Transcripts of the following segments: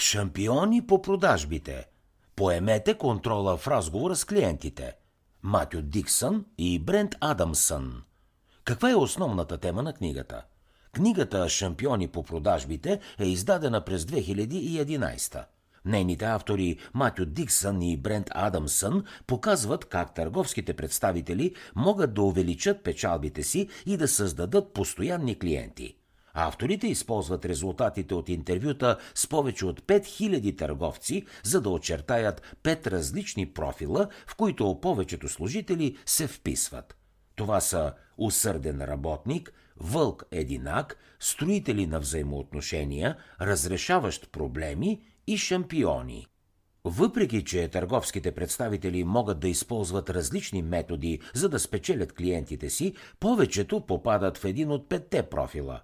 Шампиони по продажбите. Поемете контрола в разговора с клиентите. Матю Диксън и Брент Адамсън. Каква е основната тема на книгата? Книгата Шампиони по продажбите е издадена през 2011. Нейните автори Матю Диксън и Брент Адамсън показват как търговските представители могат да увеличат печалбите си и да създадат постоянни клиенти. Авторите използват резултатите от интервюта с повече от 5000 търговци, за да очертаят пет различни профила, в които повечето служители се вписват. Това са усърден работник, вълк единак, строители на взаимоотношения, разрешаващ проблеми и шампиони. Въпреки, че търговските представители могат да използват различни методи, за да спечелят клиентите си, повечето попадат в един от петте профила.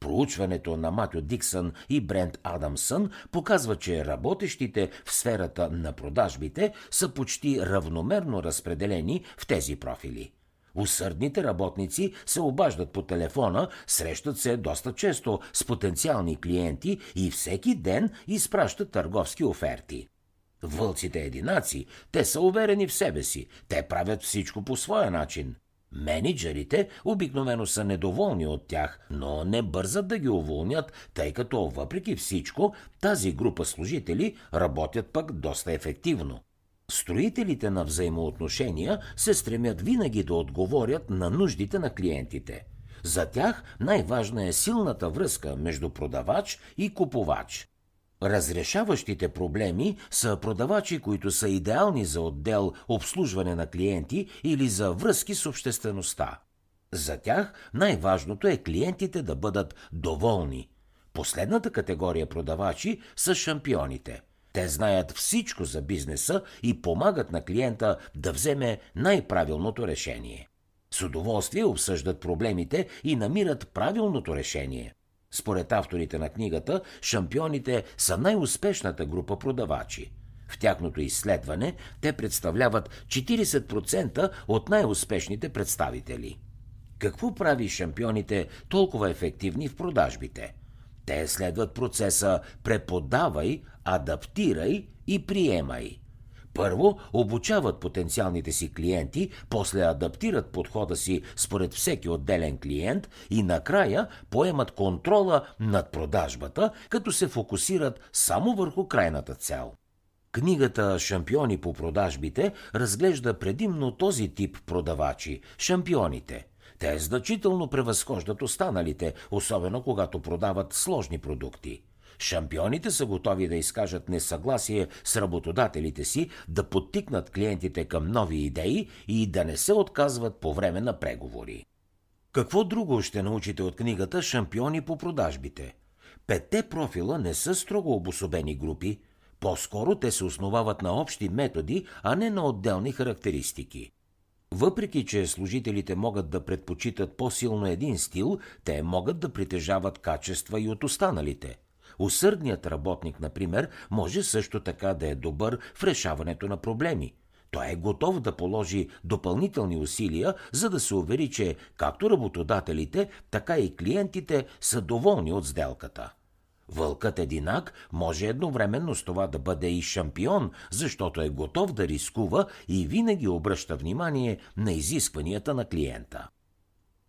Проучването на Матю Диксън и Брент Адамсън показва, че работещите в сферата на продажбите са почти равномерно разпределени в тези профили. Усърдните работници се обаждат по телефона, срещат се доста често с потенциални клиенти и всеки ден изпращат търговски оферти. Вълците единаци, те са уверени в себе си, те правят всичко по своя начин. Менеджерите обикновено са недоволни от тях, но не бързат да ги уволнят, тъй като въпреки всичко тази група служители работят пък доста ефективно. Строителите на взаимоотношения се стремят винаги да отговорят на нуждите на клиентите. За тях най-важна е силната връзка между продавач и купувач. Разрешаващите проблеми са продавачи, които са идеални за отдел обслужване на клиенти или за връзки с обществеността. За тях най-важното е клиентите да бъдат доволни. Последната категория продавачи са шампионите – те знаят всичко за бизнеса и помагат на клиента да вземе най-правилното решение. С удоволствие обсъждат проблемите и намират правилното решение. Според авторите на книгата, шампионите са най-успешната група продавачи. В тяхното изследване те представляват 40% от най-успешните представители. Какво прави шампионите толкова ефективни в продажбите? Те следват процеса преподавай, адаптирай и приемай. Първо обучават потенциалните си клиенти, после адаптират подхода си според всеки отделен клиент и накрая поемат контрола над продажбата, като се фокусират само върху крайната цел. Книгата Шампиони по продажбите разглежда предимно този тип продавачи шампионите – те значително превъзхождат останалите, особено когато продават сложни продукти. Шампионите са готови да изкажат несъгласие с работодателите си, да подтикнат клиентите към нови идеи и да не се отказват по време на преговори. Какво друго ще научите от книгата Шампиони по продажбите? Петте профила не са строго обособени групи, по-скоро те се основават на общи методи, а не на отделни характеристики. Въпреки, че служителите могат да предпочитат по-силно един стил, те могат да притежават качества и от останалите. Усърдният работник, например, може също така да е добър в решаването на проблеми. Той е готов да положи допълнителни усилия, за да се увери, че както работодателите, така и клиентите са доволни от сделката. Вълкът единак може едновременно с това да бъде и шампион, защото е готов да рискува и винаги обръща внимание на изискванията на клиента.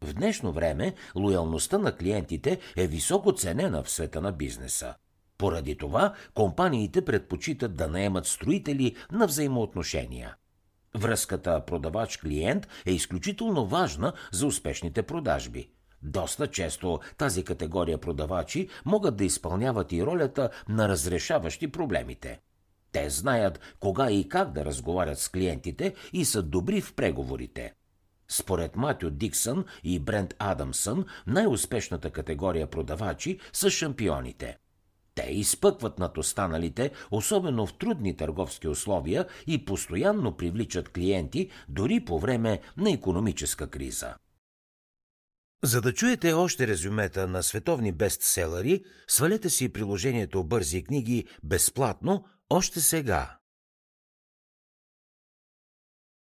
В днешно време лоялността на клиентите е високо ценена в света на бизнеса. Поради това компаниите предпочитат да наемат строители на взаимоотношения. Връзката продавач-клиент е изключително важна за успешните продажби – доста често тази категория продавачи могат да изпълняват и ролята на разрешаващи проблемите. Те знаят кога и как да разговарят с клиентите и са добри в преговорите. Според Матю Диксън и Брент Адамсън, най-успешната категория продавачи са шампионите. Те изпъкват над останалите, особено в трудни търговски условия и постоянно привличат клиенти дори по време на економическа криза. За да чуете още резюмета на световни бестселери, свалете си приложението Бързи книги безплатно още сега.